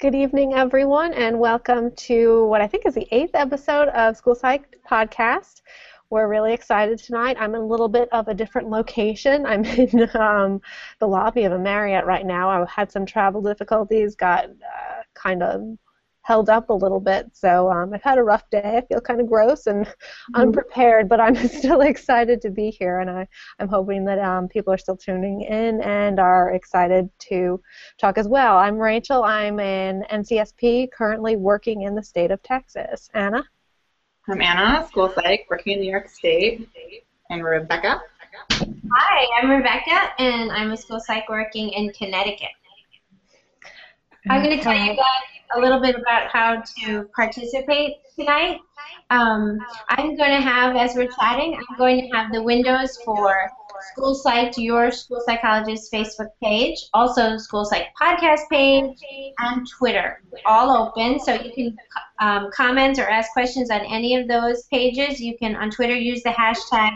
Good evening, everyone, and welcome to what I think is the eighth episode of School Psyched Podcast. We're really excited tonight. I'm in a little bit of a different location. I'm in um, the lobby of a Marriott right now. I had some travel difficulties, got uh, kind of held up a little bit. So um, I've had a rough day. I feel kind of gross and mm-hmm. unprepared, but I'm still excited to be here, and I, I'm hoping that um, people are still tuning in and are excited to talk as well. I'm Rachel. I'm an NCSP currently working in the state of Texas. Anna? I'm Anna, school psych, working in New York State. And Rebecca? Hi, I'm Rebecca, and I'm a school psych working in Connecticut. I'm going to tell you guys a little bit about how to participate tonight. Um, I'm going to have, as we're chatting, I'm going to have the windows for School Psych, your school psychologist Facebook page, also School Psyched podcast page, and Twitter, all open. So you can um, comment or ask questions on any of those pages. You can on Twitter use the hashtag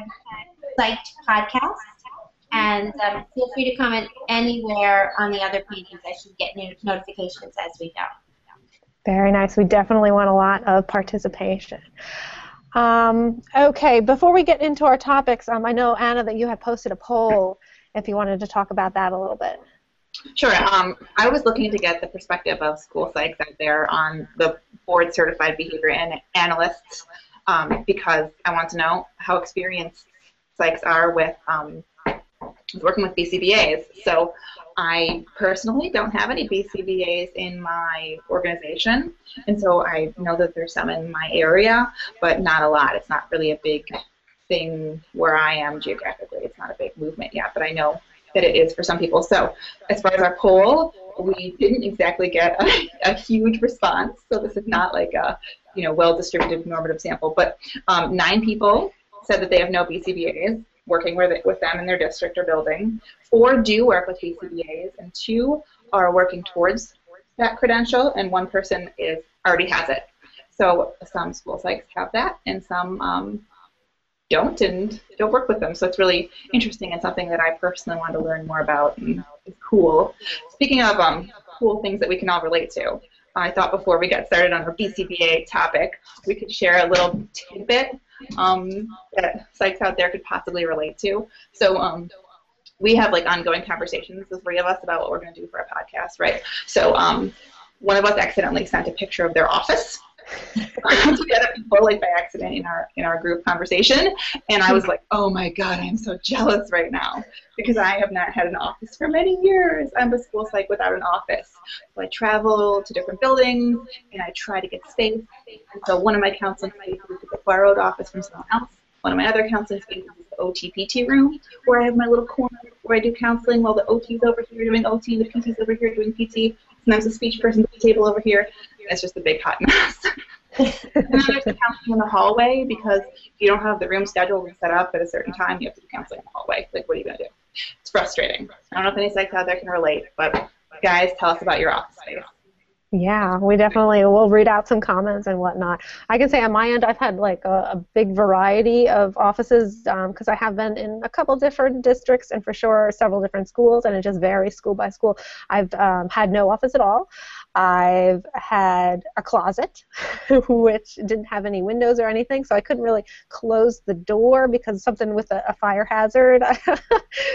Psyched Podcast and um, feel free to comment anywhere on the other pages. I should get notifications as we go. Very nice. We definitely want a lot of participation. Um, okay, before we get into our topics, um, I know, Anna, that you had posted a poll if you wanted to talk about that a little bit. Sure. Um, I was looking to get the perspective of school psychs out there on the board certified behavior an- analysts um, because I want to know how experienced psychs are with working with BCBAs. So I personally don't have any BCBAs in my organization, and so I know that there's some in my area, but not a lot. It's not really a big thing where I am geographically. It's not a big movement yet, but I know that it is for some people. So as far as our poll, we didn't exactly get a, a huge response. So this is not like a you know well-distributed normative sample, but um, nine people said that they have no BCBAs working with, with them in their district or building. Four do work with BCBAs, and two are working towards that credential, and one person is already has it. So some school psychs have that, and some um, don't and don't work with them. So it's really interesting and something that I personally want to learn more about and cool. Speaking of um, cool things that we can all relate to, I thought before we got started on our BCBA topic, we could share a little tidbit um, that psychs out there could possibly relate to. So um, we have like ongoing conversations, the three of us, about what we're going to do for a podcast, right? So um, one of us accidentally sent a picture of their office to get people like by accident in our in our group conversation, and I was like, oh my god, I'm so jealous right now because I have not had an office for many years. I'm a school psych without an office. So I travel to different buildings and I try to get space. And so one of my counseling spaces is a borrowed office from someone else. One of my other counseling spaces is the OTPT room, where I have my little corner where I do counseling while the OT's over here doing OT, the PT's over here doing PT. Sometimes the speech person's at the table over here. It's just a big hot mess. and then there's the counseling in the hallway because if you don't have the room scheduled and set up at a certain time, you have to do counseling in the hallway. Like, what are you going to do? It's frustrating. I don't know if any psychs out there can relate, but guys, tell us about your office space. Yeah, we definitely will read out some comments and whatnot. I can say on my end, I've had like a, a big variety of offices because um, I have been in a couple different districts and for sure several different schools, and it just varies school by school. I've um, had no office at all. I've had a closet, which didn't have any windows or anything, so I couldn't really close the door because something with a, a fire hazard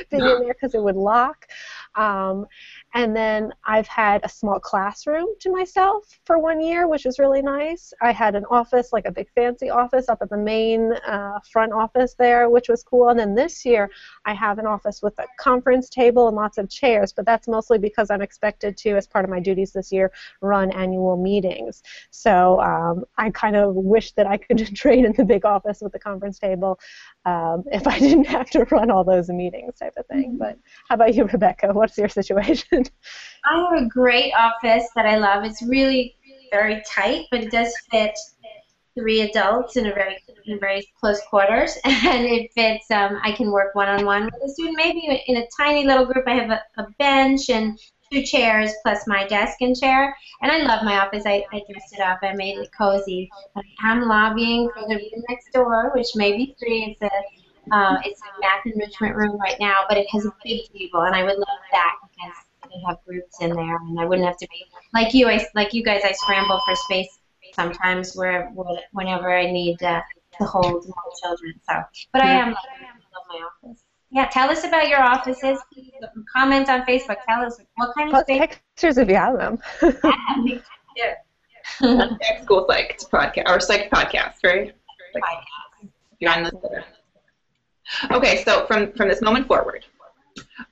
being in there because it would lock. Um, and then I've had a small classroom to myself for one year, which was really nice. I had an office, like a big fancy office up at the main uh, front office there, which was cool. And then this year, I have an office with a conference table and lots of chairs, but that's mostly because I'm expected to, as part of my duties this year, run annual meetings. So um, I kind of wish that I could trade in the big office with the conference table um, if I didn't have to run all those meetings, type of thing. Mm-hmm. But how about you, Rebecca? What's your situation? I have a great office that I love. It's really very tight, but it does fit three adults in a very in very close quarters, and it fits. Um, I can work one on one with a student. Maybe in a tiny little group, I have a, a bench and two chairs plus my desk and chair. And I love my office. I, I dressed it up. I made it cozy. But I am lobbying for the room next door, which may be free. It's a uh, it's a math enrichment room right now, but it has a big table, and I would love that because they have groups in there, and I wouldn't have to be like you, I like you guys, I scramble for space sometimes where whenever I need uh, to hold more children. So, but I am I am love my office. Yeah, tell us about your offices. Comment on Facebook. Tell us what kind of space. pictures if you have them. yeah. School Psyched podcast or Psyched podcast, right? Like, you're on the Okay, so from from this moment forward,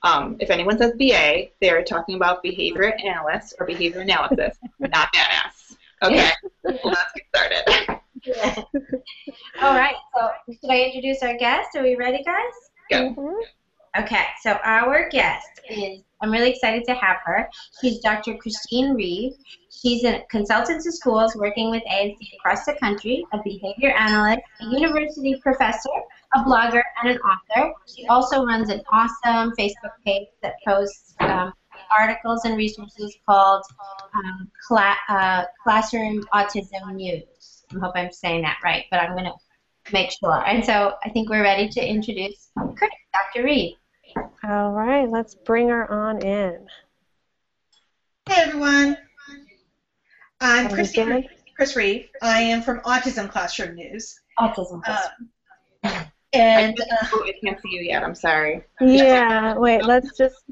um, if anyone says BA, they're talking about behavior analyst or behavior analysis, not badass. Okay, let's get started. Yeah. All right, so should I introduce our guest? Are we ready, guys? Go. Mhm. Okay, so our guest is, I'm really excited to have her. She's Dr. Christine Reeve. She's a consultant to schools working with ANC across the country, a behavior analyst, a university professor, a blogger, and an author. She also runs an awesome Facebook page that posts um, articles and resources called um, Cla- uh, Classroom Autism News. I hope I'm saying that right, but I'm going to make sure. And so I think we're ready to introduce Chris, Dr. Reeve. All right, let's bring her on in. Hey everyone, I'm Sounds Christy good. Reeve, Chris Reeve. I am from Autism Classroom News, Autism. um, and uh, Oh, I can't see you yet. I'm sorry. Yeah, wait, let's just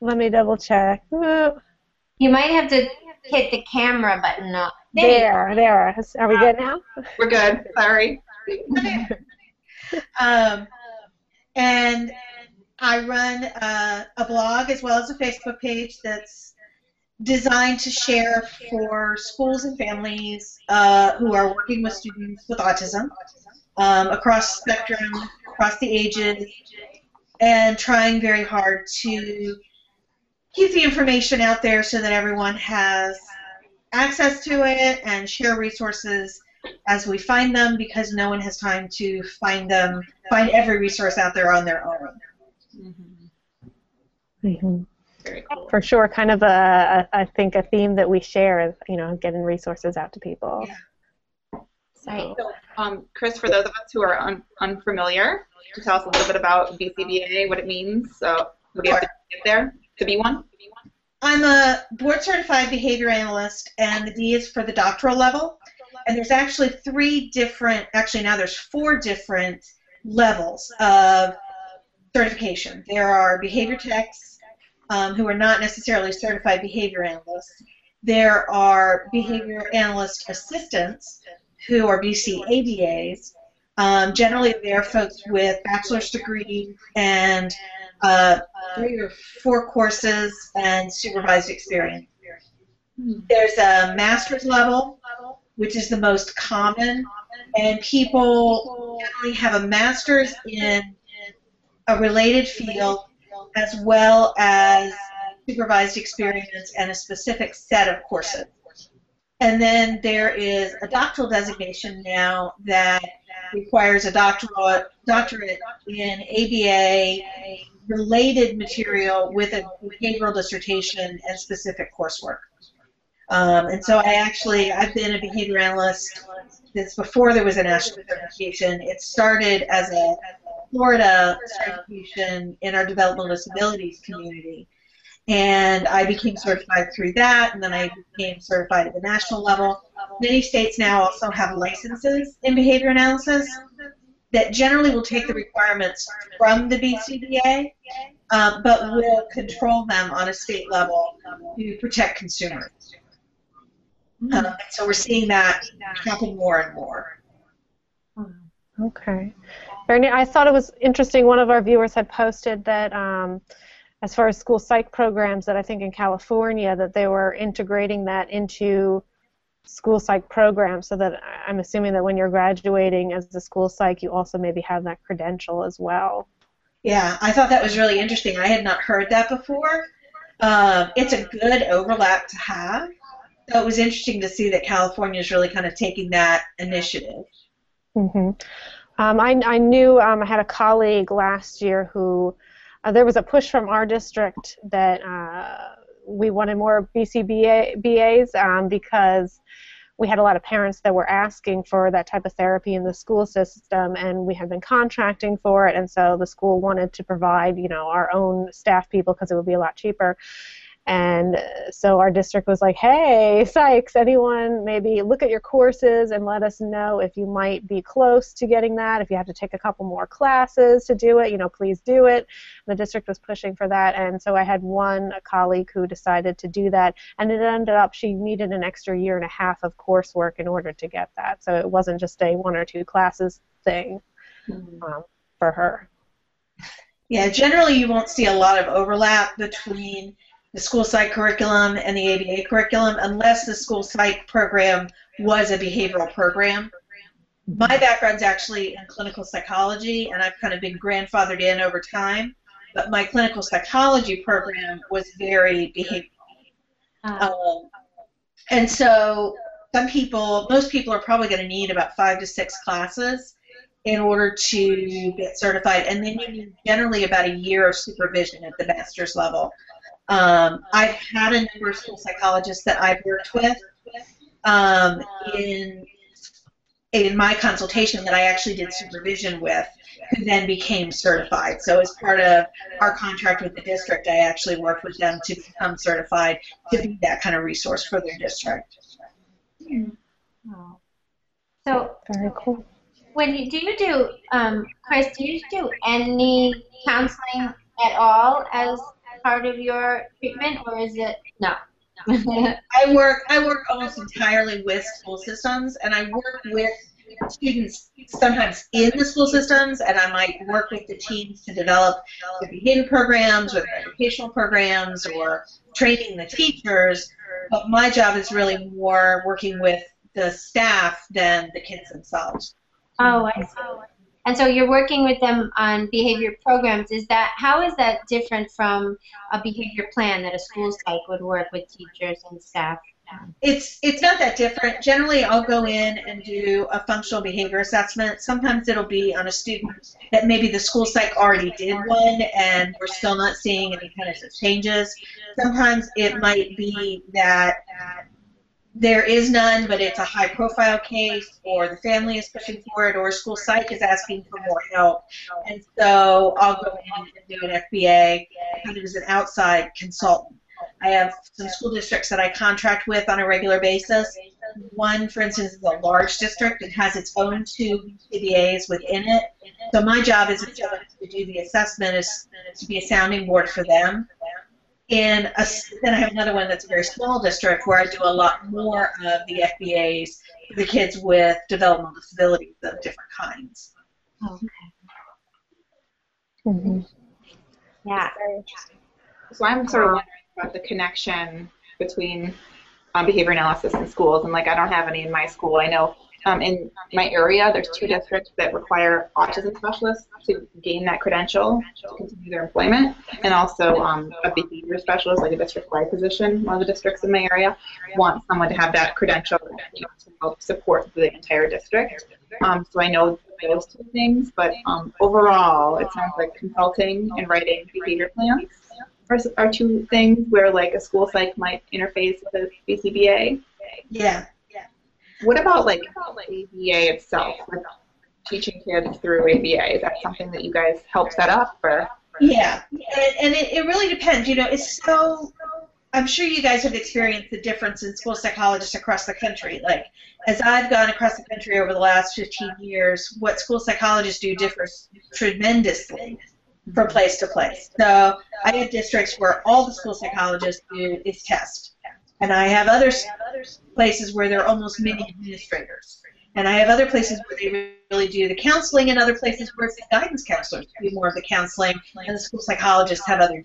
let me double check. Ooh, you might have to hit the camera button. Up. There. There, there. Are we good now? We're good. Sorry. um, and I run uh, a blog as well as a Facebook page that's designed to share for schools and families uh, who are working with students with autism um, across spectrum, across the ages, and trying very hard to keep the information out there so that everyone has access to it and share resources as we find them because no one has time to find them find every resource out there on their own. Mm-hmm. Very cool. For sure, kind of a, a, I think a theme that we share is, you know, getting resources out to people. Yeah. Right. So, um, Chris, for those of us who are un- unfamiliar, to tell us a little bit about BCBA, what it means. So, what do you have to get there to be one? I'm a board certified behavior analyst and the D is for the doctoral level. And there's actually three different actually now there's four different levels of certification. There are behavior techs um, who are not necessarily certified behavior analysts. There are behavior analyst assistants who are BCABAs. Um, generally, they're folks with bachelor's degree and uh, three or four courses and supervised experience. There's a master's level, which is the most common, and people generally have a master's in a related field as well as supervised experience and a specific set of courses. And then there is a doctoral designation now that requires a doctorate, doctorate in ABA related material with a behavioral dissertation and specific coursework. Um, and so I actually, I've been a behavior analyst since before there was a national certification. It started as a Florida certification in our developmental disabilities community. And I became certified through that, and then I became certified at the national level. Many states now also have licenses in behavior analysis that generally will take the requirements from the BCBA, uh, but will control them on a state level to protect consumers. Um, so we're seeing that happen more and more. Okay. Very. I thought it was interesting. One of our viewers had posted that, um, as far as school psych programs, that I think in California that they were integrating that into school psych programs, so that I'm assuming that when you're graduating as a school psych, you also maybe have that credential as well. Yeah, I thought that was really interesting. I had not heard that before. Um, it's a good overlap to have. So it was interesting to see that California is really kind of taking that initiative. Mm-hmm. Um, I, I knew um, I had a colleague last year who uh, there was a push from our district that uh, we wanted more BCBA BAs um, because we had a lot of parents that were asking for that type of therapy in the school system, and we had been contracting for it, and so the school wanted to provide, you know, our own staff people because it would be a lot cheaper. And uh, so our district was like, hey, psychs, anyone maybe look at your courses and let us know if you might be close to getting that. If you have to take a couple more classes to do it, you know, please do it. The district was pushing for that. And so I had one colleague who decided to do that. And it ended up she needed an extra year and a half of coursework in order to get that. So it wasn't just a one or two classes thing um, for her. Yeah, generally you won't see a lot of overlap between the school psych curriculum and the ABA curriculum unless the school psych program was a behavioral program. My background's actually in clinical psychology, and I've kind of been grandfathered in over time. But my clinical psychology program was very behavioral. Um, and so some people, most people are probably going to need about five to six classes in order to get certified, and then you need generally about a year of supervision at the master's level. Um, I've had a number of school psychologists that I've worked with um, in in my consultation that I actually did supervision with, who then became certified. So as part of our contract with the district, I actually worked with them to become certified to be that kind of resource for their district. So Very cool. when you do you do um, Chris, do you do any counseling at all as part of your treatment, or is it no? I work I work almost entirely with school systems, and I work with students sometimes in the school systems, and I might work with the teams to develop the behavior programs or the educational programs or training the teachers. But my job is really more working with the staff than the kids themselves. oh, I see. And so you're working with them on behavior programs. Is that how is that different from a behavior plan that a school psych would work with teachers and staff? It's it's not that different. Generally, I'll go in and do a functional behavior assessment. Sometimes it'll be on a student that maybe the school psych already did one, and we're still not seeing any kind of changes. Sometimes it might be that there is none, but it's a high-profile case, or the family is pushing for it, or school psych is asking for more help, and so I'll go in and do an FBA kind of as an outside consultant. I have some school districts that I contract with on a regular basis. One, for instance, is a large district. It has its own two CBAs within it. So my job is to do the assessment, is to be a sounding board for them. And a, then I have another one that's a very small district where I do a lot more of the FBAs for the kids with developmental disabilities of different kinds. Okay. hmm Yeah. So I'm sort of wondering about the connection between um, behavior analysis in schools, and like I don't have any in my school. I know um, in my area there's two districts that require autism specialists to gain that credential to continue their employment, and also um, a behavior specialist, like a district-wide position. One of the districts in my area wants someone to have that credential to help support the entire district. Um, so I know those two things, but um, overall, it sounds like consulting and writing behavior plans are, are two things where like a school psych might interface with a BCBA. Yeah. What about like ABA itself, like teaching kids through ABA? Is that something that you guys help set up or? Yeah, and, and it, it really depends. You know, it's so. I'm sure you guys have experienced the difference in school psychologists across the country. Like, as I've gone across the country over the last 15 years, what school psychologists do differs tremendously from place to place. So I have districts where all the school psychologists do is test, and I have other places where they're almost mini administrators. And I have other places where they really do the counseling, and other places where it's the guidance counselors do more of the counseling, and the school psychologists have other.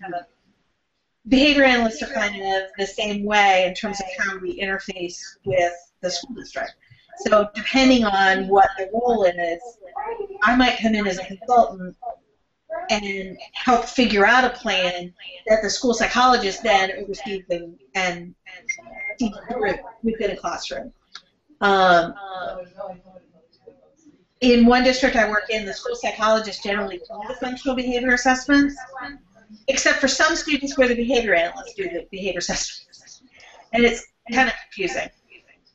Behavior analysts are kind of the same way in terms of how we interface with the school district. So depending on what the role is, I might come in as a consultant and help figure out a plan that the school psychologist then oversees and, and sees through within a classroom. Um, in one district I work in, the school psychologists generally do the functional behavior assessments, except for some students where the behavior analysts do the behavior assessments. And it's kind of confusing.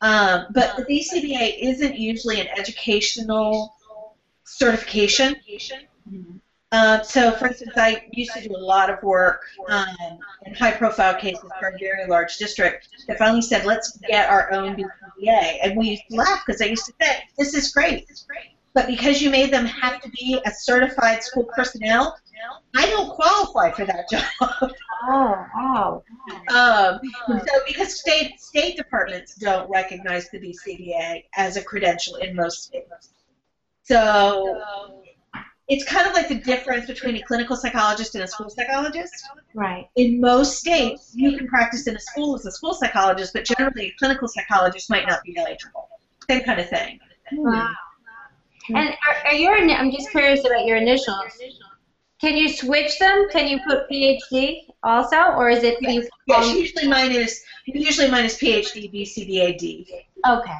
Um, but the BCBA isn't usually an educational certification. Uh, so, for instance, I used to do a lot of work um, in high-profile cases for a very large district that finally said, "Let's get our own BCBA," and we used to laugh because I used to say, "This is great," but because you made them have to be a certified school personnel, I don't qualify for that job. Oh, oh. Um, so because state state departments don't recognize the BCBA as a credential in most states. So it's kind of like the difference between a clinical psychologist and a school psychologist. Right. In most states, you can practice in a school as a school psychologist, but generally a clinical psychologist might not be eligible. Same kind of thing. Hmm. Wow. And are, are your, I'm just curious about your initials. Can you switch them? Can you put PhD also, or is it you? Yes, usually mine is usually mine is PhD, BCBAD. Okay.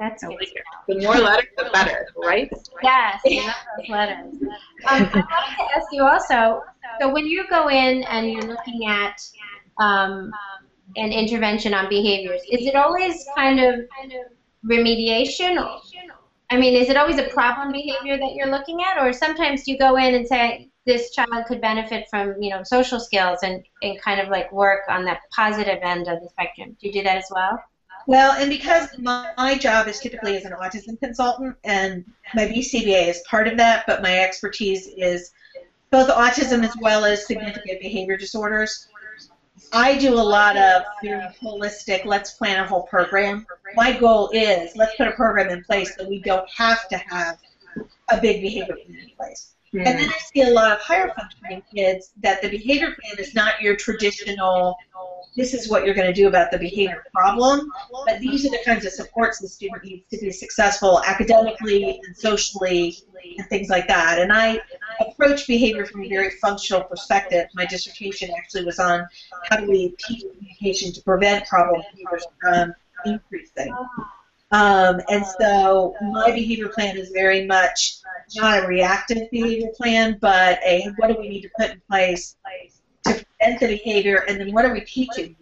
That's good. like. The more letters, the better, right? Yes, I love letters. Um, I wanted to ask you also. So when you go in and you're looking at um, an intervention on behaviors, is it always kind of remediation? Or, I mean, is it always a problem behavior that you're looking at, or sometimes you go in and say this child could benefit from you know social skills and, and kind of like work on that positive end of the spectrum? Do you do that as well? Well, and because my, my job is typically as an autism consultant, and my BCBA is part of that, but my expertise is both autism as well as significant behavior disorders. I do a lot of very holistic, let's plan a whole program. My goal is let's put a program in place so we don't have to have a big behavior plan in place. And then I see a lot of higher functioning kids that the behavior plan is not your traditional, this is what you're going to do about the behavior problem, but these are the kinds of supports the student needs to be successful academically and socially and things like that. And I approach behavior from a very functional perspective. My dissertation actually was on how do we teach communication to prevent problem behaviors from increasing. Um, and so my behavior plan is very much not a reactive behavior plan, but a what do we need to put in place to prevent the behavior, and then what are we teaching?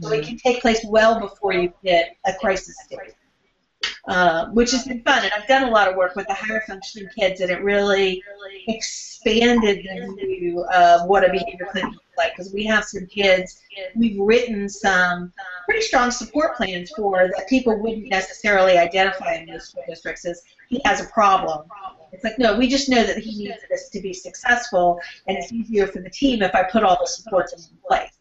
So it can take place well before you hit a crisis state, uh, which has been fun. And I've done a lot of work with the higher functioning kids, and it really expanded the view of what a behavior plan like. Because we have some kids, we've written some pretty strong support plans for that people wouldn't necessarily identify in most school districts as he has a problem. It's like, no, we just know that he needs this to be successful, and it's easier for the team if I put all the supports in place.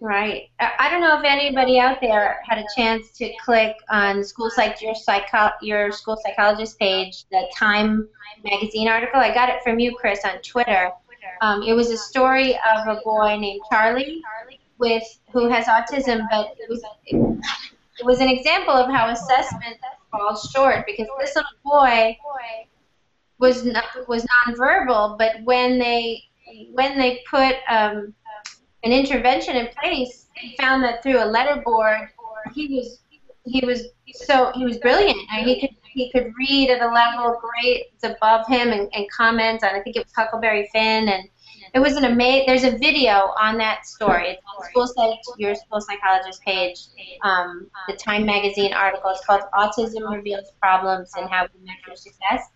Right. I I don't know if anybody out there had a chance to click on school psych your psycho your school psychologist page, the Time magazine article. I got it from you, Chris, on Twitter. Um, it was a story of a boy named Charlie with who has autism, but it was it was an example of how assessment falls short because this little boy was not, was nonverbal, but when they when they put um, an intervention in place, he found that through a letterboard, he was he was so he was brilliant. He could he could read at a level grades above him and, and comment on I think it was Huckleberry Finn and it was an amazing. There's a video on that story. It's on school psych your school psychologist page. Um, the Time magazine article. It's called Autism Reveals Problems and How We Measure Success.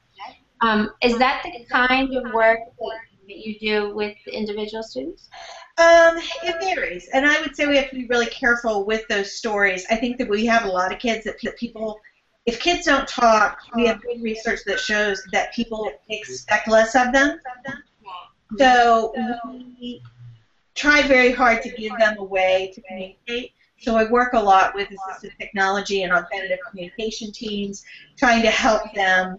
Um, is that the kind of work that you do with individual students? Um, it varies, and I would say we have to be really careful with those stories. I think that we have a lot of kids that people, if kids don't talk, we have good research that shows that people expect less of them. So we try very hard to give them a way to communicate. So I work a lot with assistive technology and augmentative communication teams, trying to help them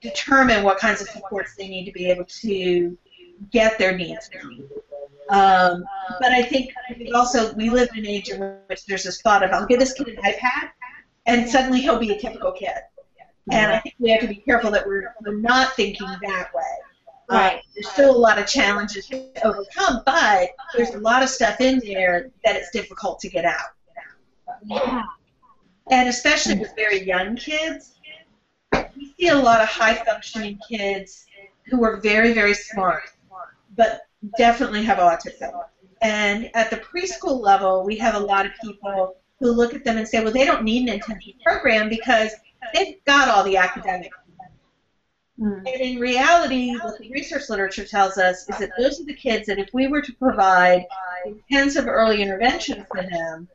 determine what kinds of supports they need to be able to get their needs. Um, but I think also we live in an age in which there's this thought of I'll give this kid an iPad, and suddenly he'll be a typical kid. And I think we have to be careful that we're, we're not thinking that way. Uh, Right. there's still a lot of challenges to overcome, but there's a lot of stuff in there that it's difficult to get out. Yeah. And especially with very young kids, we see a lot of high functioning kids who are very, very smart, but definitely have autism. And at the preschool level, we have a lot of people who look at them and say, well, they don't need an intensive program because they've got all the academic. Mm. And in reality, what the research literature tells us is that those are the kids that if we were to provide intensive early intervention for them,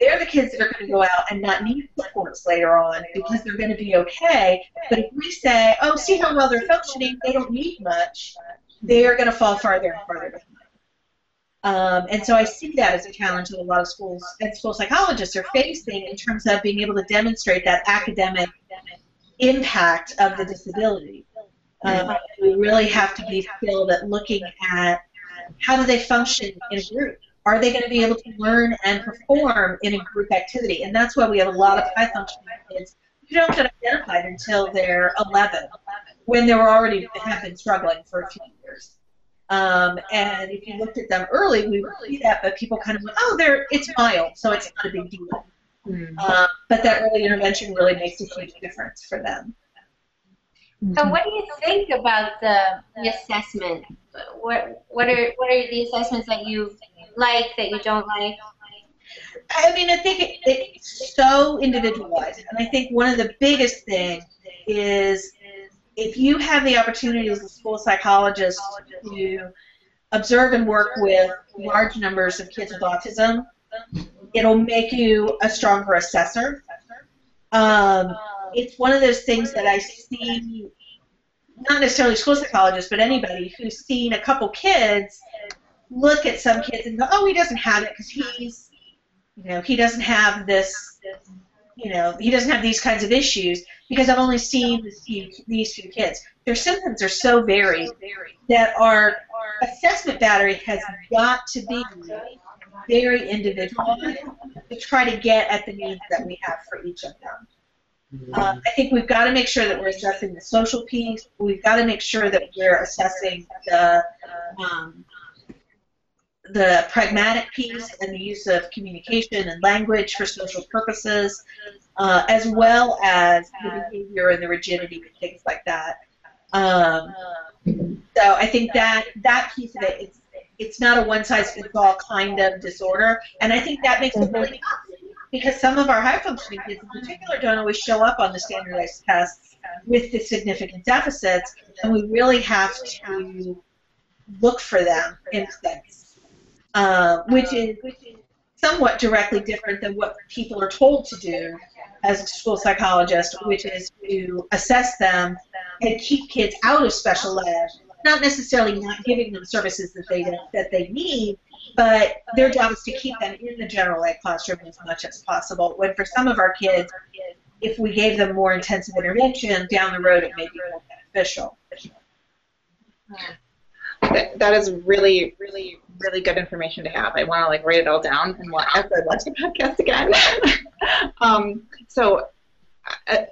they're the kids that are going to go out and not need supports later on because they're going to be okay. But if we say, oh, see how well they're functioning, they don't need much, they're going to fall farther and farther. Um, and so I see that as a challenge that a lot of schools and school psychologists are facing in terms of being able to demonstrate that academic impact of the disability. Um, we really have to be skilled at looking at how do they function in a group are they going to be able to learn and perform in a group activity? And that's why we have a lot of high functioning kids who don't get identified until they're 11, when they were already have been struggling for a few years. Um, and if you looked at them early, we would see that, but people kind of went, oh, they're it's mild, so it's not a big deal. Mm. Um, but that early intervention really makes a huge difference for them. So, what do you think about the, the assessment? What what are what are the assessments that you like that you don't like? I mean, I think it, it's so individualized, and I think one of the biggest things is if you have the opportunity as a school psychologist to observe and work with large numbers of kids with autism, it'll make you a stronger assessor. Um, it's one of those things that I see, not necessarily school psychologists, but anybody who's seen a couple kids look at some kids and go, oh, he doesn't have it because he's, you know, he doesn't have this, you know, he doesn't have these kinds of issues because I've only seen these few, kids. Their symptoms are so varied that our assessment battery has got to be very individual to try to get at the needs that we have for each of them. Uh, I think we've got to make sure that we're assessing the social piece. We've got to make sure that we're assessing the um, the pragmatic piece and the use of communication and language for social purposes, uh, as well as the behavior and the rigidity and things like that. Um, so I think that that piece of it, it's, it's not a one-size-fits-all kind of disorder, and I think that makes it really because some of our high-functioning kids in particular don't always show up on the standardized tests with the significant deficits, and we really have to look for them in sense uh, which is somewhat directly different than what people are told to do as a school psychologist, which is to assess them and keep kids out of special ed, not necessarily not giving them services that they that they need, but their job is to keep them in the general ed classroom as much as possible. When for some of our kids, if we gave them more intensive intervention down the road, it may be more beneficial. Hmm. That, is really, really, really good information to have. I want to like write it all down and watch, after I watch the podcast again. um, so I,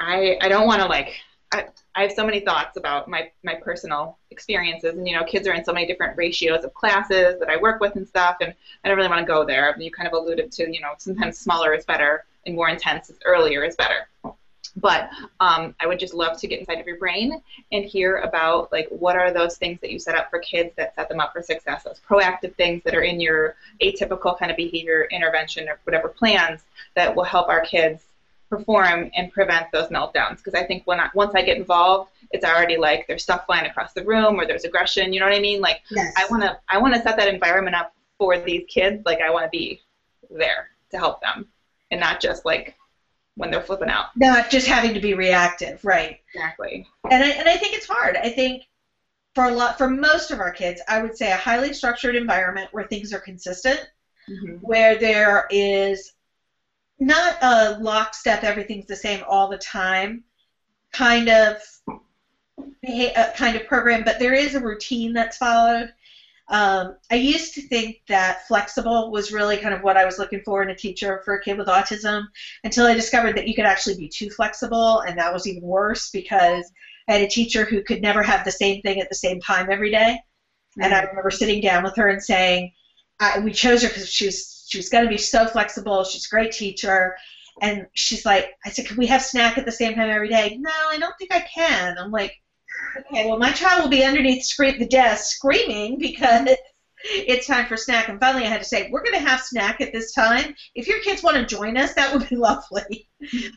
I, I don't want to like I, I have so many thoughts about my, my personal experiences and you know kids are in so many different ratios of classes that I work with and stuff and I don't really want to go there. You kind of alluded to you know sometimes smaller is better and more intense is earlier is better. But um, I would just love to get inside of your brain and hear about like what are those things that you set up for kids that set them up for success, those proactive things that are in your atypical kind of behavior intervention or whatever plans that will help our kids perform and prevent those meltdowns. Because I think when I, once I get involved, it's already like there's stuff flying across the room or there's aggression. You know what I mean? Like yes. I want to I want to set that environment up for these kids. Like I want to be there to help them and not just like when they're flipping out. Not just having to be reactive, right? Exactly. And I, and I think it's hard. I think for a lot for most of our kids, I would say a highly structured environment where things are consistent, mm-hmm. where there is not a lockstep, everything's the same all the time, kind of uh, kind of program, but there is a routine that's followed. Um, I used to think that flexible was really kind of what I was looking for in a teacher for a kid with autism until I discovered that you could actually be too flexible, and that was even worse because I had a teacher who could never have the same thing at the same time every day. Mm-hmm. And I mm. remember sitting down with her and saying, I, we chose her because she was, she was going to be so flexible. She's a great teacher. And she's like, I said, can we have snack at the same time every day? No, I don't think I can. I'm like, Okay, well, my child will be underneath the desk screaming because it's time for snack. And finally, I had to say, we're going to have snack at this time. If your kids want to join us, that would be lovely.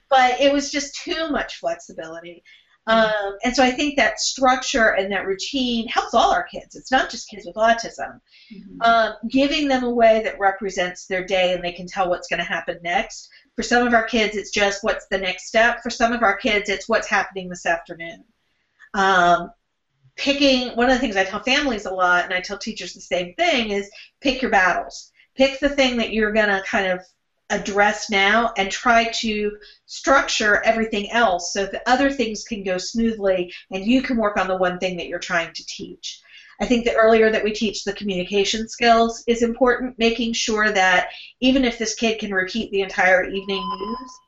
but it was just too much flexibility. Um, and so I think that structure and that routine helps all our kids. It's not just kids with autism. Mm-hmm. Um, giving them a way that represents their day and they can tell what's going to happen next. For some of our kids, it's just what's the next step. For some of our kids, it's what's happening this afternoon. Um, picking one of the things I tell families a lot, and I tell teachers the same thing, is pick your battles. Pick the thing that you're going to kind of address now and try to structure everything else so that other things can go smoothly and you can work on the one thing that you're trying to teach. I think the earlier that we teach the communication skills is important, making sure that even if this kid can repeat the entire evening news,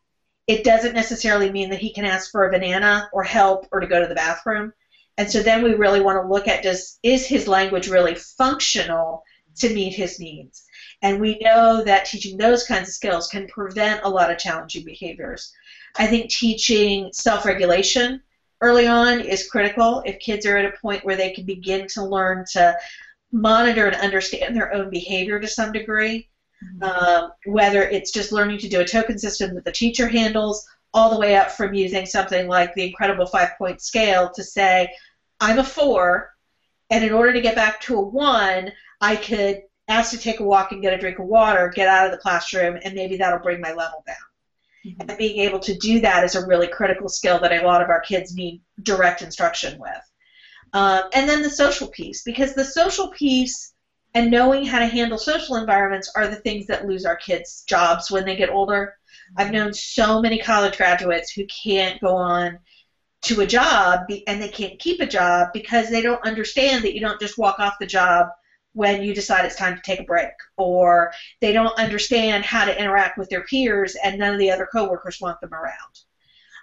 it doesn't necessarily mean that he can ask for a banana or help or to go to the bathroom. And so then we really want to look at does is his language really functional to meet his needs? And we know that teaching those kinds of skills can prevent a lot of challenging behaviors. I think teaching self regulation early on is critical. If kids are at a point where they can begin to learn to monitor and understand their own behavior to some degree, mm-hmm. um, whether it's just learning to do a token system that the teacher handles, all the way up from using something like the incredible five point scale to say, I'm a four, and in order to get back to a one, I could ask to take a walk and get a drink of water, get out of the classroom, and maybe that'll bring my level down. Mm-hmm. And being able to do that is a really critical skill that a lot of our kids need direct instruction with. Um, and then the social piece, because the social piece and knowing how to handle social environments are the things that lose our kids' jobs when they get older. I've mm-hmm. known so many college graduates who can't go on to a job and they can't keep a job because they don't understand that you don't just walk off the job when you decide it's time to take a break or they don't understand how to interact with their peers and none of the other coworkers want them around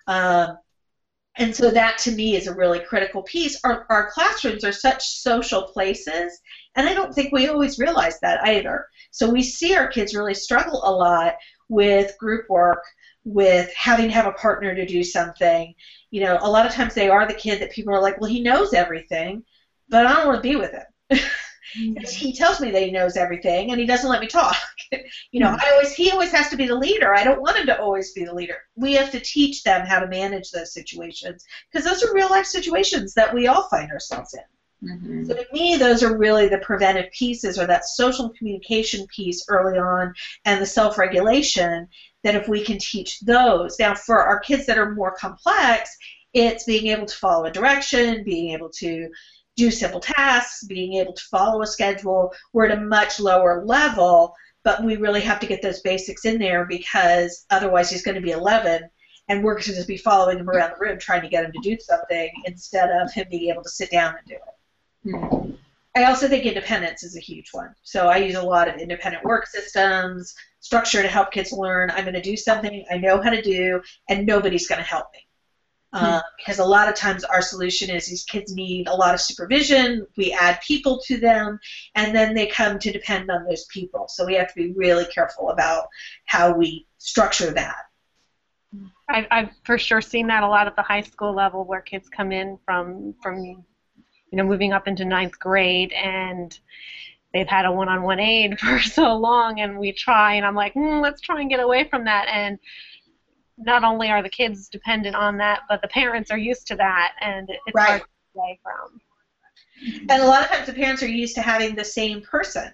um, and so that to me is a really critical piece. Our, our classrooms are such social places and i don't think we always realize that either. So we see our kids really struggle a lot with group work with having to have a partner to do something. You know a lot of times they are the kid that people are like well he knows everything but i don't want to be with him Mm-hmm. He tells me that he knows everything, and he doesn't let me talk. you know, mm-hmm. I always he always has to be the leader. I don't want him to always be the leader. We have to teach them how to manage those situations because those are real life situations that we all find ourselves in. Mm-hmm. So to me, those are really the preventive pieces, or that social communication piece early on, and the self-regulation. That if we can teach those, now for our kids that are more complex, it's being able to follow a direction, being able to do simple tasks, being able to follow a schedule. We're at a much lower level, but we really have to get those basics in there because otherwise he's going to be 11 and we're going to just be following him around the room trying to get him to do something instead of him being able to sit down and do it. Hmm. I also think independence is a huge one. So I use a lot of independent work systems, structure to help kids learn. I'm going to do something I know how to do, and nobody's going to help me. Uh, because a lot of times our solution is these kids need a lot of supervision. We add people to them, and then they come to depend on those people. So we have to be really careful about how we structure that. I've, I've for sure seen that a lot at the high school level, where kids come in from from you know moving up into ninth grade and they've had a one-on-one aid for so long, and we try, and I'm like, mm, let's try and get away from that, and not only are the kids dependent on that, but the parents are used to that, and it's right. hard to away from. And a lot of times the parents are used to having the same person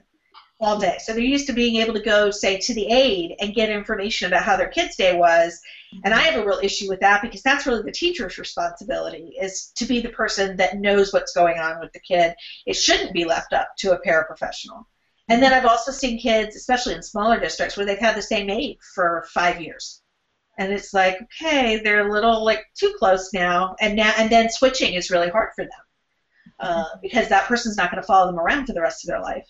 all day. So they're used to being able to go, say, to the aide and get information about how their kid's day was. And I have a real issue with that because that's really the teacher's responsibility is to be the person that knows what's going on with the kid. It shouldn't be left up to a paraprofessional. And then I've also seen kids, especially in smaller districts, where they've had the same aide for five years and it's like okay they're a little like too close now. And now and then switching is really hard for them uh, because that person's not going to follow them around for the rest of their life.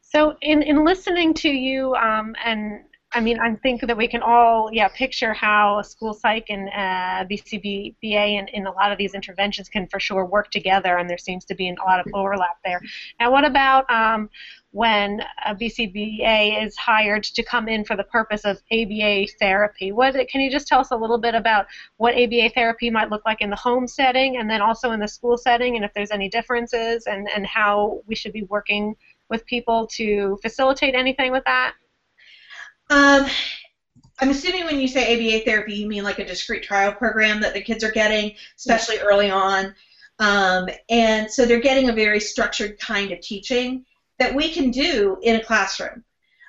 So in, in listening to you um, and I mean, I think that we can all, yeah, picture how school psych and uh, BCBA and in a lot of these interventions can for sure work together, and there seems to be a lot of overlap there. Now, what about um, when a BCBA is hired to come in for the purpose of ABA therapy? What can you just tell us a little bit about what ABA therapy might look like in the home setting, and then also in the school setting, and if there's any differences, and and how we should be working with people to facilitate anything with that? Um, I'm assuming when you say ABA therapy, you mean like a discrete trial program that the kids are getting, especially early on. Um, and so they're getting a very structured kind of teaching that we can do in a classroom.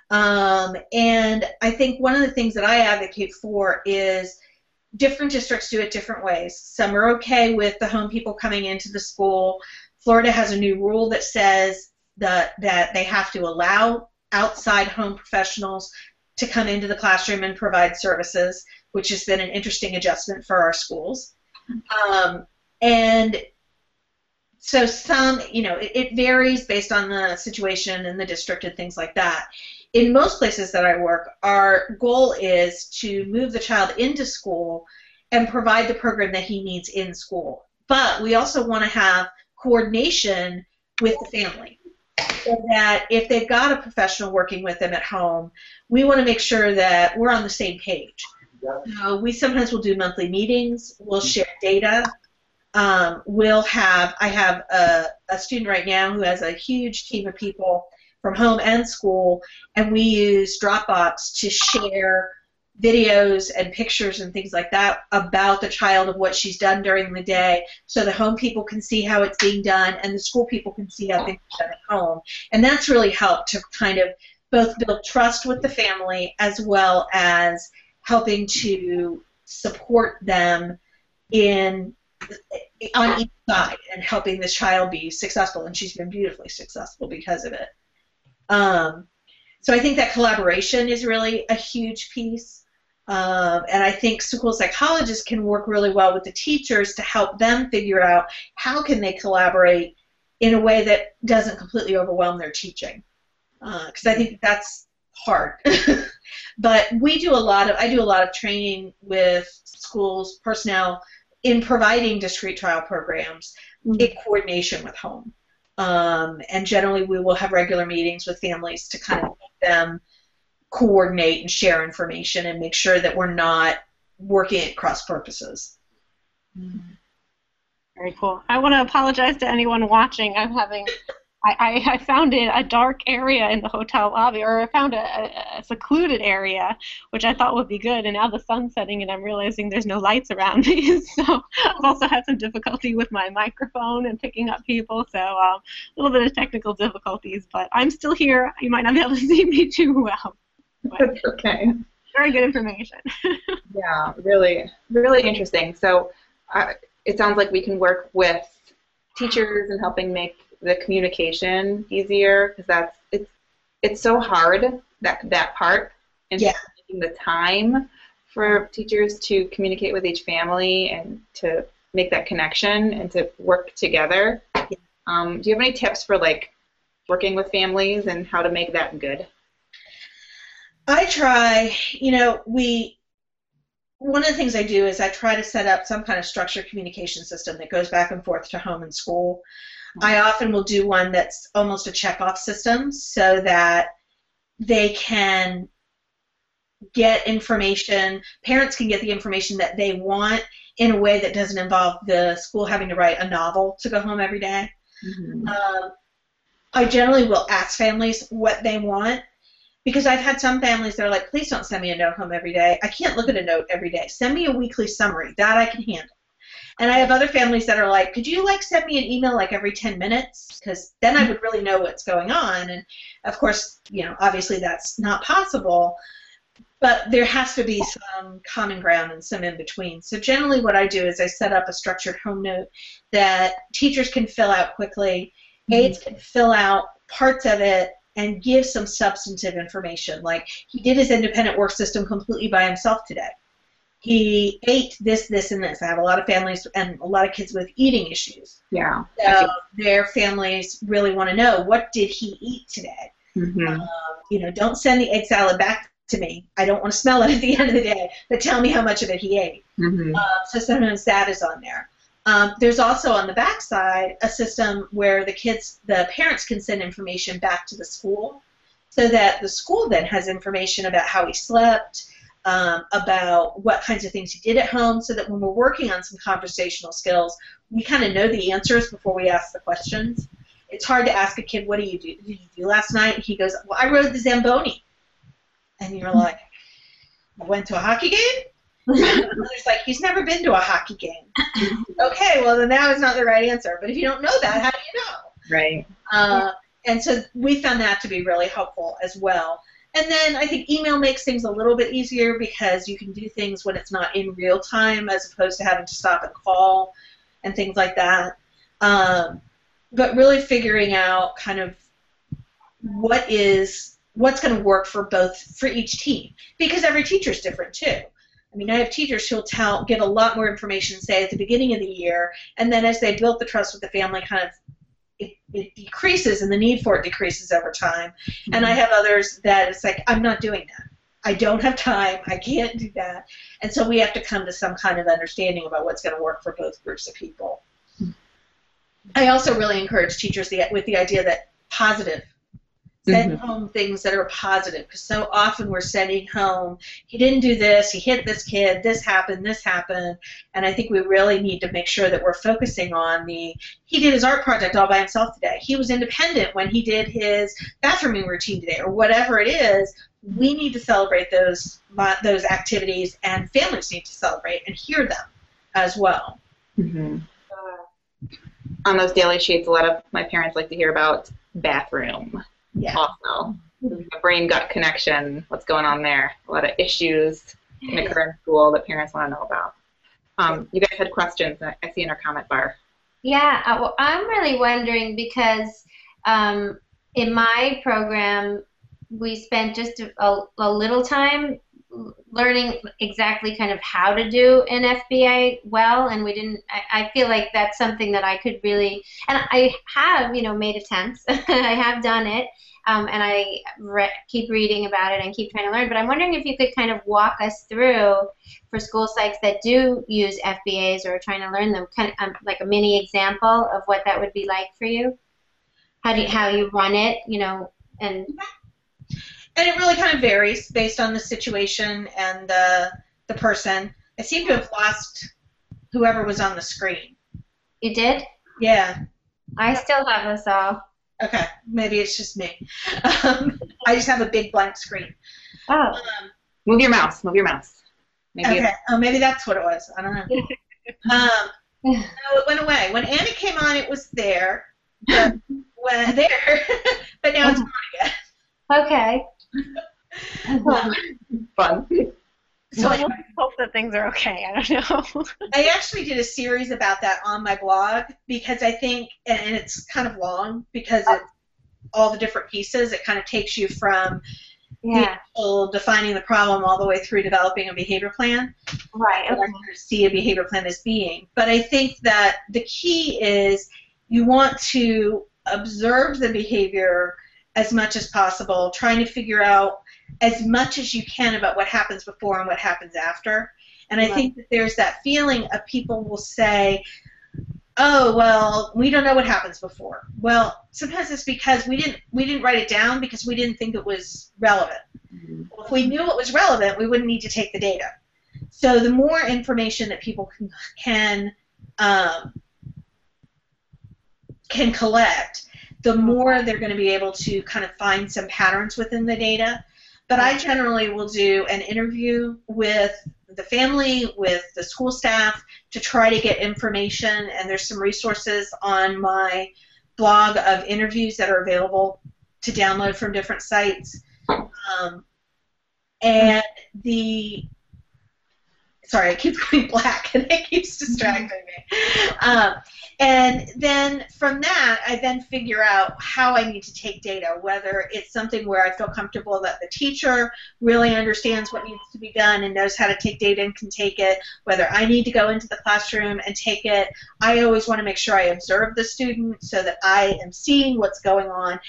Um, and I think one of the things that I advocate for is different districts do it different ways. Some are okay with the home people coming into the school. Florida has a new rule that says that, that they have to allow outside home professionals to come into the classroom and provide services, which has been an interesting adjustment for our schools. Um, and so some, you know, it, it, varies based on the situation and the district and things like that. In most places that I work, our goal is to move the child into school and provide the program that he needs in school. But we also want to have coordination with the family so that if they've got a professional working with them at home, we want to make sure that we're on the same page. So we sometimes will do monthly meetings. We'll share data. Um, we'll have I have a, a student right now who has a huge team of people from home and school, and we use Dropbox to share videos and pictures and things like that about the child of what she's done during the day so the home people can see how it's being done and the school people can see how things are done at home. And that's really helped to kind of both build trust with the family as well as helping to support them in on each side and helping this child be successful. And she's been beautifully successful because of it. Um, so i think that collaboration is really a huge piece um, and I think school psychologists can work really well with the teachers to help them figure out how can they collaborate in a way that doesn't completely overwhelm their teaching. Because uh, I think that's hard. but we do a lot of I do a lot of training with schools personnel in providing discrete trial programs mm-hmm. in coordination with home. Um, and generally, we will have regular meetings with families to kind of make them coordinate and share information and make sure that we're not working at cross purposes. Very cool. I want to apologize to anyone watching. I'm having, I, I, found it a dark area in the hotel lobby, or I found a, a, secluded area, which I thought would be good, and now the sun's setting and I'm realizing there's no lights around me. so I've also had some difficulty with my microphone and picking up people, so um, a little bit of technical difficulties, but I'm still here. You might not be able to see me too well. That's okay. Very good information. yeah, really, really interesting. So uh, it sounds like we can work with teachers and helping make the communication easier because that's it's it's so hard that that part and yeah. the time for teachers to communicate with each family and to make that connection and to work together. Um, do you have any tips for like working with families and how to make that good? I try, you know, we one of the things I do is I try to set up some kind of structured communication system that goes back and forth to home and school. Mm-hmm. I often will do one that's almost a check-off system so that they can get information, parents can get the information that they want in a way that doesn't involve the school having to write a novel to go home every day. Mm-hmm. Um, I generally will ask families what they want because I've had some families that are like, please don't send me a note home every day. I can't look at a note every day. Send me a weekly summary. That I can handle. And I have other families that are like, could you like send me an email like every 10 minutes? Because then I would really know what's going on. And of course, you know, obviously that's not possible. But there has to be some common ground and some in between. So generally, what I do is I set up a structured home note that teachers can fill out quickly, mm-hmm. aides can fill out parts of it and give some substantive information. Like he did his independent work system completely by himself today. He ate this, this, and this. I have a lot of families and a lot of kids with eating issues. Yeah. So their families really want to know what did he eat today. Mm-hmm. Um, you know, don't send the egg salad back to me. I don't want to smell it at the end of the day. But tell me how much of it he ate. Mm-hmm. Uh, so sometimes that is on there. Um, there's also on the back side a system where the kids, the parents can send information back to the school so that the school then has information about how he slept, um, about what kinds of things he did at home, so that when we're working on some conversational skills, we kind of know the answers before we ask the questions. It's hard to ask a kid, what do you do? Did you do last night? And he goes, well, I rode the Zamboni. And you're like, I went to a hockey game. Mother's like, he's never been to a hockey game. okay, well then that was not the right answer. But if you don't know that, how do you know? Right. Uh, and so we found that to be really helpful as well. And then I think email makes things a little bit easier because you can do things when it's not in real time as opposed to having to stop and call and things like that. Um, but really figuring out kind of what is what's going to work for both for each team because every teacher is different too. I mean, I have teachers who'll tell give a lot more information, say at the beginning of the year, and then as they build the trust with the family, kind of it, it decreases and the need for it decreases over time. Mm-hmm. And I have others that it's like I'm not doing that. I don't have time. I can't do that. And so we have to come to some kind of understanding about what's going to work for both groups of people. I also really encourage teachers the, with the idea that positive send mm-hmm. home things that are positive because so often we're sending home he didn't do this he hit this kid this happened this happened and i think we really need to make sure that we're focusing on the he did his art project all by himself today he was independent when he did his bathrooming routine today or whatever it is we need to celebrate those those activities and families need to celebrate and hear them as well mm-hmm. on those daily sheets a lot of my parents like to hear about bathroom yeah. also. The brain gut connection, what's going on there? A lot of issues in the current school that parents want to know about. Um, you guys had questions I see in our comment bar. Yeah, uh, well, I'm really wondering because um, in my program, we spent just a, a, little time learning exactly kind of how to do an FBA well, and we didn't. I, I feel like that's something that I could really, and I have, you know, made attempts. I have done it, um, and I re- keep reading about it and keep trying to learn. But I'm wondering if you could kind of walk us through for school psychs that do use FBAs or are trying to learn them, kind of um, like a mini example of what that would be like for you. How do you, how you run it, you know, and and it really kind of varies based on the situation and the the person. I seem to have lost whoever was on the screen. You did? Yeah. I still have us all. Okay, maybe it's just me. Um, I just have a big blank screen. Oh. Um, move your mouse. Move your mouse. Maybe okay. Oh, maybe that's what it was. I don't know. um, no, it went away. When Anna came on, it was there. But when there, but now it's gone again. Okay. Fun. So I hope that things are okay. I don't know. I actually did a series about that on my blog because I think, and it's kind of long because it's all the different pieces. It kind of takes you from yeah. defining the problem all the way through developing a behavior plan. Right. Okay. see a behavior plan as being. But I think that the key is you want to observe the behavior as much as possible, trying to figure out as much as you can about what happens before and what happens after. And I think that there's that feeling of people will say, oh well we don't know what happens before well sometimes it's because we didn't we didn't write it down because we didn't think it was relevant mm-hmm. well, if we knew it was relevant we wouldn't need to take the data so the more information that people can can um, can collect the more they're going to be able to kind of find some patterns within the data but I generally will do an interview with the family, with the school staff, to try to get information. And there's some resources on my blog of interviews that are available to download from different sites. Um, and the sorry, I keep going black and it keeps distracting me. Um, and then from that, I then figure out how I need to take data, whether it's something where I feel comfortable that the teacher really understands what needs to be done and knows how to take data and can take it, whether I need to go into the classroom and take it. I always want to make sure I observe the student so that I am seeing what's going on.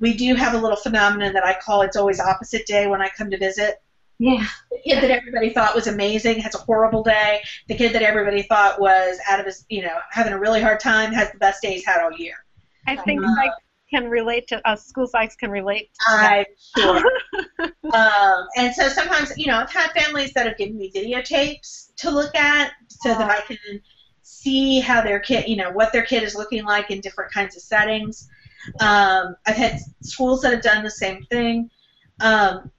We do have a little phenomenon that I call it's always opposite day when I come to visit. Yeah. The kid that everybody thought was amazing has a horrible day. The kid that everybody thought was out of his, you know, having a really hard time has the best day he's had all year. I think uh, psych can relate to us. Uh, school psychs can relate. I'm sure. um, and so sometimes, you know, I've had families that have given me videotapes to look at so that I can see how their kid, you know, what their kid is looking like in different kinds of settings. Um, I've had schools that have done the same thing. Um,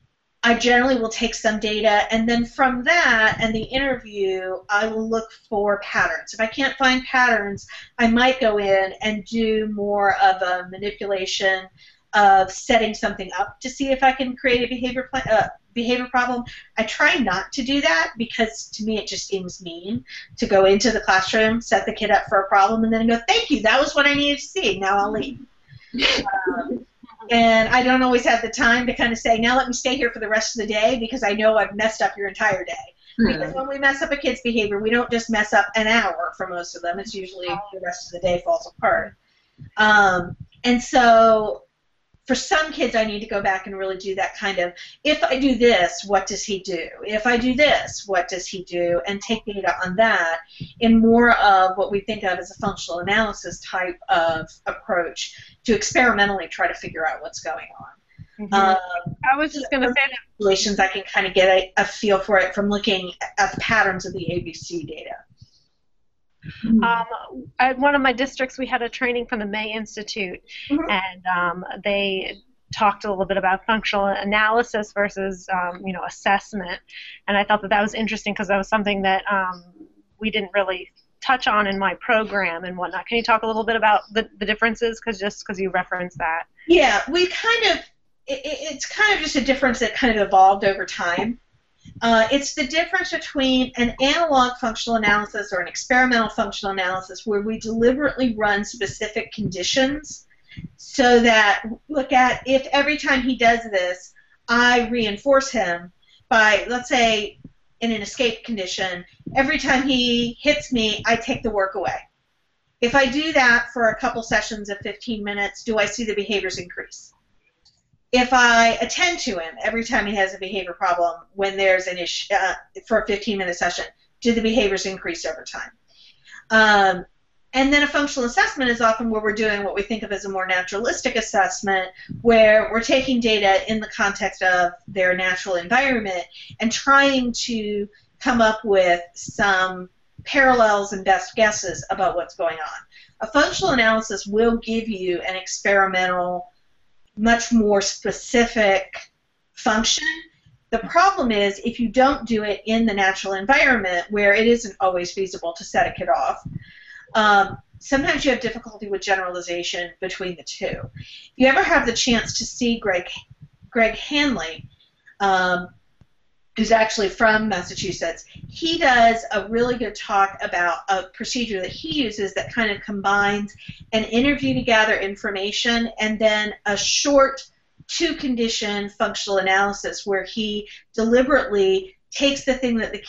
I generally will take some data, and then from that and the interview, I will look for patterns. If I can't find patterns, I might go in and do more of a manipulation of setting something up to see if I can create a behavior pl- uh, behavior problem. I try not to do that because to me it just seems mean to go into the classroom, set the kid up for a problem, and then go, "Thank you, that was what I needed to see. Now I'll leave." um, and I don't always have the time to kind of say, now let me stay here for the rest of the day because I know I've messed up your entire day. Mm-hmm. Because when we mess up a kid's behavior, we don't just mess up an hour for most of them. It's usually the rest of the day falls apart. Um, and so for some kids, I need to go back and really do that kind of, if I do this, what does he do? If I do this, what does he do? And take data on that in more of what we think of as a functional analysis type of approach to experimentally try to figure out what's going on. Mm-hmm. Um, I was just going to say that I can kind of get a, a, feel for it from looking at the patterns of the ABC data. Mm-hmm. Um, at one of my districts, we had a training from the May Institute, mm-hmm. and um, they talked a little bit about functional analysis versus um, you know assessment, and I thought that that was interesting because that was something that um, we didn't really touch on in my program and whatnot. Can you talk a little bit about the, the differences? Because just because you referenced that. Yeah, we kind of it, it's kind of just a difference that kind of evolved over time. Uh, it's the difference between an analog functional analysis or an experimental functional analysis where we deliberately run specific conditions so that look at if every time he does this, I reinforce him by, let's say, in an escape condition, every time he hits me, I take the work away. If I do that for a couple sessions of 15 minutes, do I see the behaviors increase? If I attend to him every time he has a behavior problem when there's an issue uh, for a 15 minute session, do the behaviors increase over time? Um, and then a functional assessment is often where we're doing what we think of as a more naturalistic assessment, where we're taking data in the context of their natural environment and trying to come up with some parallels and best guesses about what's going on. A functional analysis will give you an experimental much more specific function. The problem is if you don't do it in the natural environment where it isn't always feasible to set a kid off, um, sometimes you have difficulty with generalization between the two. If you ever have the chance to see Greg, Greg Hanley, um, who's actually from Massachusetts, he does a really good talk about a procedure that he uses that kind of combines an interview to gather information and then a short two condition functional analysis where he deliberately takes the thing that the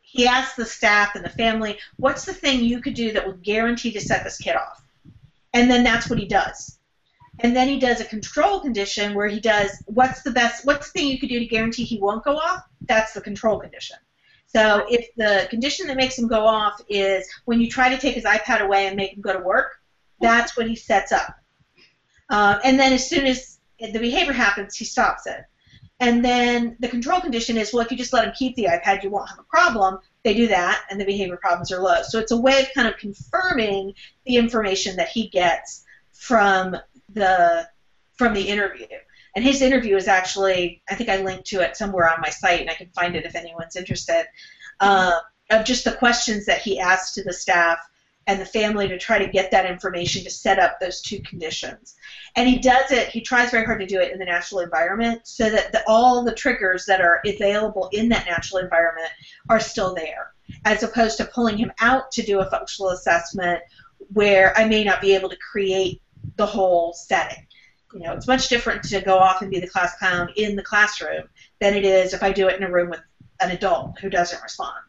he asks the staff and the family, what's the thing you could do that would guarantee to set this kid off? And then that's what he does and then he does a control condition where he does what's the best what's the thing you could do to guarantee he won't go off? That's the control condition. So if the condition that makes him go off is when you try to take his ipad away and make him go to work that's what he sets up. Uh, and then as soon as the behavior happens he stops it. And then the control condition is well if you just let him keep the ipad you won't have a problem. They do that and the behavior problems are low. So it's a way of kind of confirming the information that he gets from the from the interview. And his interview is actually, I think I linked to it somewhere on my site, and I can find it if anyone's interested, uh, of just the questions that he asked to the staff and the family to try to get that information to set up those two conditions. And he does it, he tries very hard to do it in the natural environment so that the, all the triggers that are available in that natural environment are still there, as opposed to pulling him out to do a functional assessment where I may not be able to create the whole setting. You know, it's much different to go off and be the class clown in the classroom than it is if I do it in a room with an adult who doesn't respond.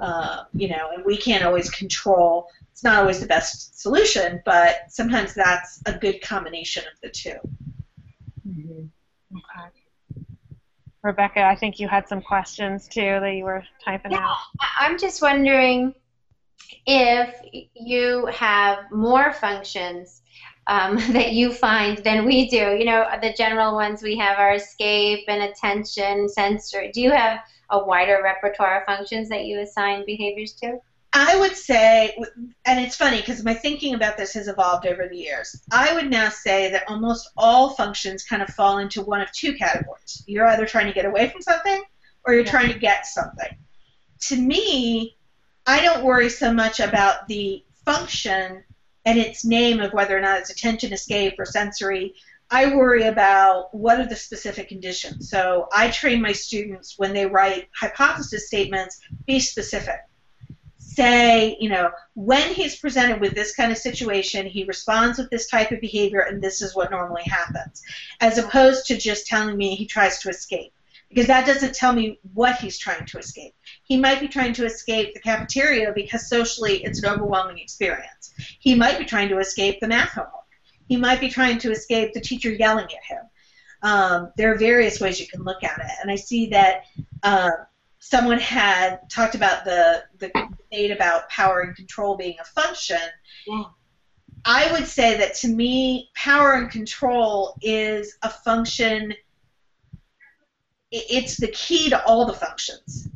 Uh, you know, and we can't always control. It's not always the best solution, but sometimes that's a good combination of the 2 mm-hmm. Okay. Rebecca, I think you had some questions too that you were typing yeah, out. I'm just wondering if you have more functions um, that you find than we do. You know, the general ones we have are escape and attention, sensory. Do you have a wider repertoire of functions that you assign behaviors to? I would say, and it's funny because my thinking about this has evolved over the years. I would now say that almost all functions kind of fall into one of two categories. You're either trying to get away from something or you're trying to get something. To me, I don't worry so much about the function and its name of whether or not it's attention, escape, or sensory. I worry about what are the specific conditions. So I train my students when they write hypothesis statements, be specific say, you know, when he's presented with this kind of situation, he responds with this type of behavior, and this is what normally happens, as opposed to just telling me he tries to escape. Because that doesn't tell me what he's trying to escape. He might be trying to escape the cafeteria because socially it's an overwhelming experience. He might be trying to escape the math homework. He might be trying to escape the teacher yelling at him. Um, there are various ways you can look at it, and I see that uh, someone had talked about the the debate about power and control being a function. Yeah. I would say that to me, power and control is a function. It's the key to all the functions.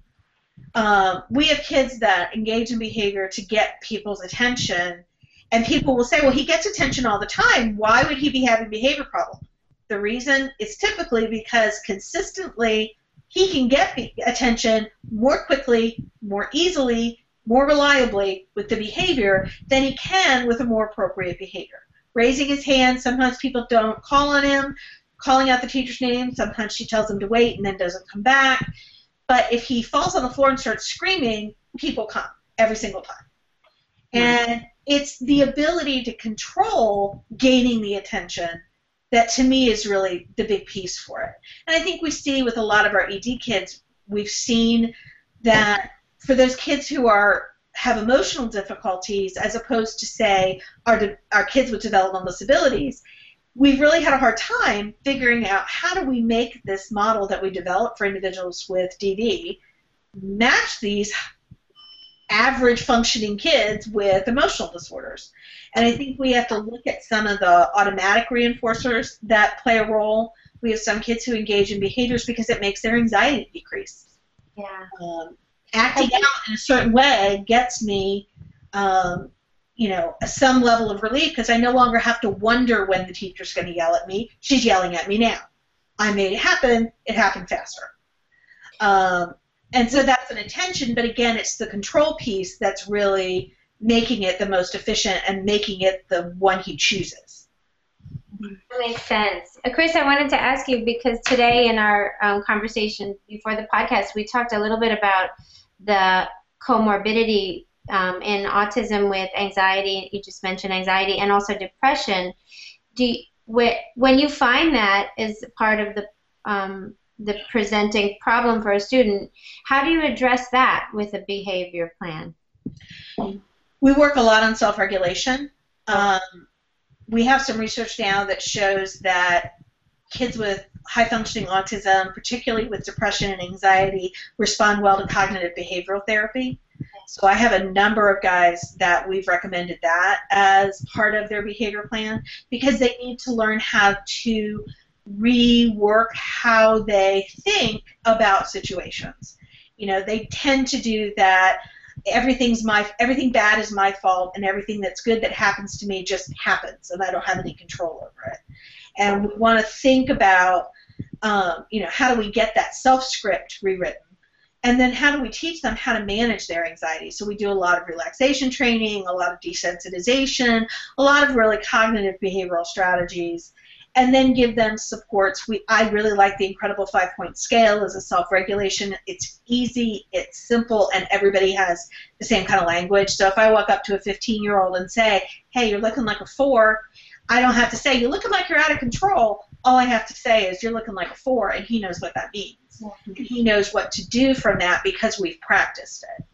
Um, we have kids that engage in behavior to get people's attention, and people will say, "Well, he gets attention all the time. Why would he be having behavior problems?" The reason is typically because consistently he can get attention more quickly, more easily, more reliably with the behavior than he can with a more appropriate behavior. Raising his hand, sometimes people don't call on him, calling out the teacher's name, sometimes she tells him to wait and then doesn't come back. But if he falls on the floor and starts screaming, people come every single time. Hmm. And it's the ability to control gaining the attention that to me is really the big piece for it. And I think we see with a lot of our ED kids, we've seen that for those kids who are have emotional difficulties, as opposed to say our our kids with developmental disabilities, we've really had a hard time figuring out how do we make this model that we develop for individuals with DD match these average functioning kids with emotional disorders. And I think we have to look at some of the automatic reinforcers that play a role. We have some kids who engage in behaviors because it makes their anxiety decrease. Yeah. Um, acting out in a certain way gets me, um, you know, some level of relief because I no longer have to wonder when the teacher's going to yell at me. She's yelling at me now. I made it happen. It happened faster. Um, and so that's an intention, but again, it's the control piece that's really making it the most efficient and making it the one he chooses. That makes sense. Uh, Chris, I wanted to ask you because today in our um, conversation before the podcast, we talked a little bit about the comorbidity um, in autism with anxiety. You just mentioned anxiety and also depression. Do you, when you find that as part of the um, the presenting problem for a student, how do you address that with a behavior plan? We work a lot on self-regulation. Um, we have some research now that shows that kids with high-functioning autism, particularly with depression and anxiety, respond well to cognitive behavioral therapy. So I have a number of guys that we've recommended that as part of their behavior plan because they need to learn how to rework how they think about situations. You know, they tend to do that. Everything's my everything bad is my fault, and everything that's good that happens to me just happens, and I don't have any control over it. And we want to think about, um, you know, how do we get that self script rewritten, and then how do we teach them how to manage their anxiety? So we do a lot of relaxation training, a lot of desensitization, a lot of really cognitive behavioral strategies and then give them supports. We, I really like the incredible five point scale as a self regulation. It's easy, it's simple, and everybody has the same kind of language. So if I walk up to a 15 year old and say, hey, you're looking like a four, I don't have to say, you're looking like you're out of control. All I have to say is, you're looking like a four, and he knows what that means. He knows what to do from that because we've practiced it.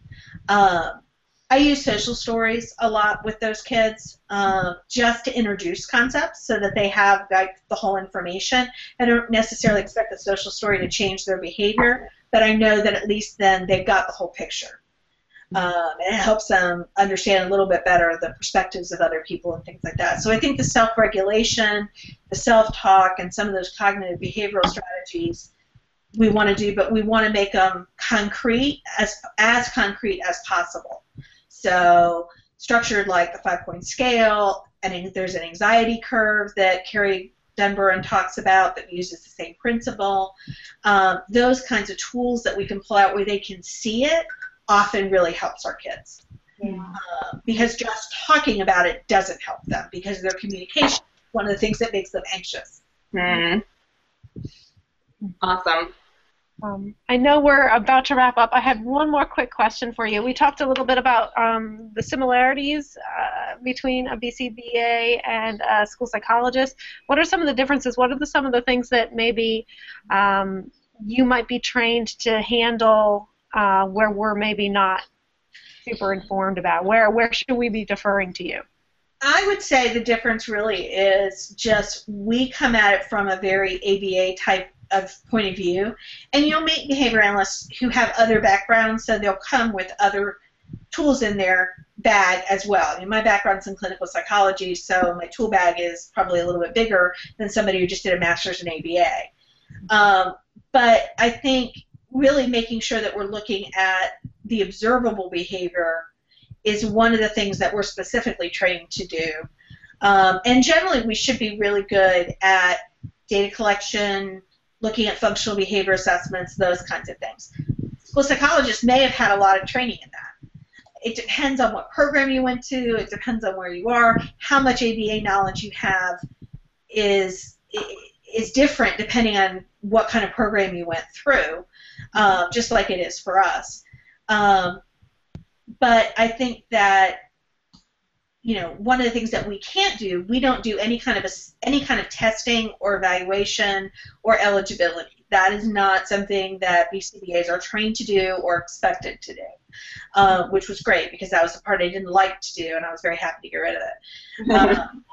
Um, I use social stories a lot with those kids uh, just to introduce concepts so that they have like the whole information. I don't necessarily expect the social story to change their behavior, but I know that at least then they've got the whole picture. Um, and it helps them understand a little bit better the perspectives of other people and things like that. So I think the self-regulation, the self-talk, and some of those cognitive behavioral strategies we want to do, but we want to make them concrete as as concrete as possible So structured like the five-point scale, and there's an anxiety curve that Carrie Dunbar talks about that uses the same principle. Um, those kinds of tools that we can pull out where they can see it often really helps our kids. Yeah. Uh, because just talking about it doesn't help them because their communication is one of the things that makes them anxious. Hmm. Awesome. Um, I know we're about to wrap up. I have one more quick question for you. We talked a little bit about um, the similarities uh, between a BCBA and a school psychologist. What are some of the differences? What are the, some of the things that maybe um, you might be trained to handle uh, where we're maybe not super informed about? Where where should we be deferring to you? I would say the difference really is just we come at it from a very ABA type of point of view, and you'll meet behavior analysts who have other backgrounds, so they'll come with other tools in their bag as well. I mean, my background's in clinical psychology, so my tool bag is probably a little bit bigger than somebody who just did a master's in ABA. Um, but I think really making sure that we're looking at the observable behavior is one of the things that we're specifically trained to do. Um, and generally, we should be really good at data collection, looking at functional behavior assessments, those kinds of things. School psychologists may have had a lot of training in that. It depends on what program you went to. It depends on where you are. How much ABA knowledge you have is is different depending on what kind of program you went through, um, just like it is for us. Um, but I think that you know one of the things that we can't do, we don't do any kind of a, any kind of testing or evaluation or eligibility. That is not something that BCBAs are trained to do or expected to do, uh, which was great because that was the part I didn't like to do, and I was very happy to get rid of it. Um,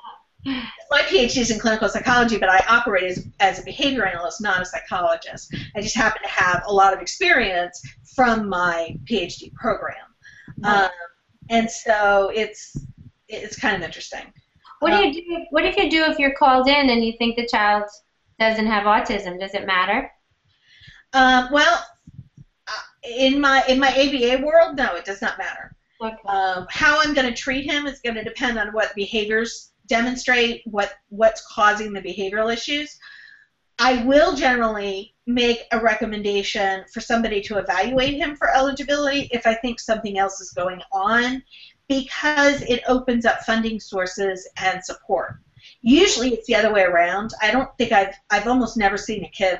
my PhD is in clinical psychology, but I operate as, as a behavior analyst, not a psychologist. I just happen to have a lot of experience from my PhD program. Um, and so it's it's kind of interesting. What do you do? What if you do if you're called in and you think the child doesn't have autism? Does it matter? Um, well, uh, in my in my ABA world, no, it does not matter. Okay. Um, how I'm going to treat him is going to depend on what behaviors demonstrate, what what's causing the behavioral issues. I will generally make a recommendation for somebody to evaluate him for eligibility if I think something else is going on because it opens up funding sources and support. Usually it's the other way around. I don't think I've I've almost never seen a kid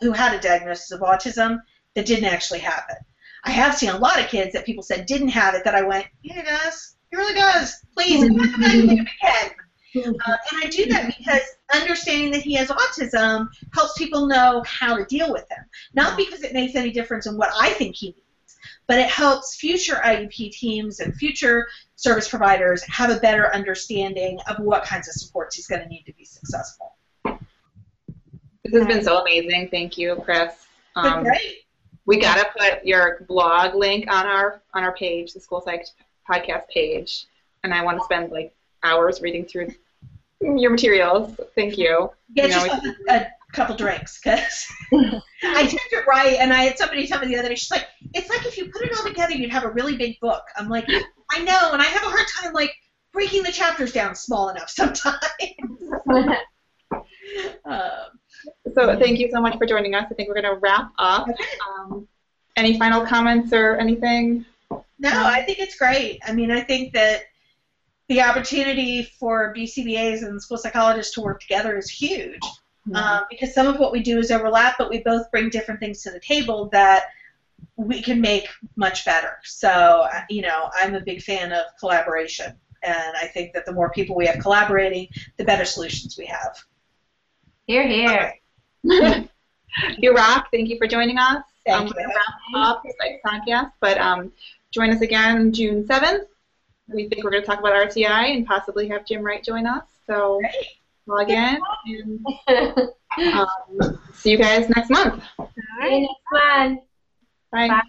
who had a diagnosis of autism that didn't actually have it. I have seen a lot of kids that people said didn't have it that I went, yeah, it does. It really does. Please, if evaluate him again. Uh, and I do that mm-hmm. because understanding that he has autism helps people know how to deal with him. Not mm-hmm. because it makes any difference in what I think he needs, but it helps future IEP teams and future service providers have a better understanding of what kinds of supports he's going to need to be successful. This has been so amazing. Thank you, Chris. But um, great. We gotta put your blog link on our on our page, the School Psyched podcast page, and I want to spend like hours reading through your materials. Thank you. Get You know, yourself a, a couple drinks, because I did it right, and I had somebody tell me the other day, she's like, it's like if you put it all together, you'd have a really big book. I'm like, I know, and I have a hard time, like, breaking the chapters down small enough sometimes. um, So thank you so much for joining us. I think we're gonna wrap up. Um, any final comments or anything? No, I think it's great. I mean, I think that the opportunity for BCBAs and school psychologists to work together is huge um, because some of what we do is overlap, but we both bring different things to the table that we can make much better. So, uh, you know, I'm a big fan of collaboration, and I think that the more people we have collaborating, the better solutions we have. Hear, hear. you rock. Thank you for joining us. Thank I'm you. gonna wrap up Psyched podcast, but um, join us again June 7th. We think we're going to talk about RTI and possibly have Jim Wright join us. So log in and um, see you guys next month. See you next one. Bye. Bye.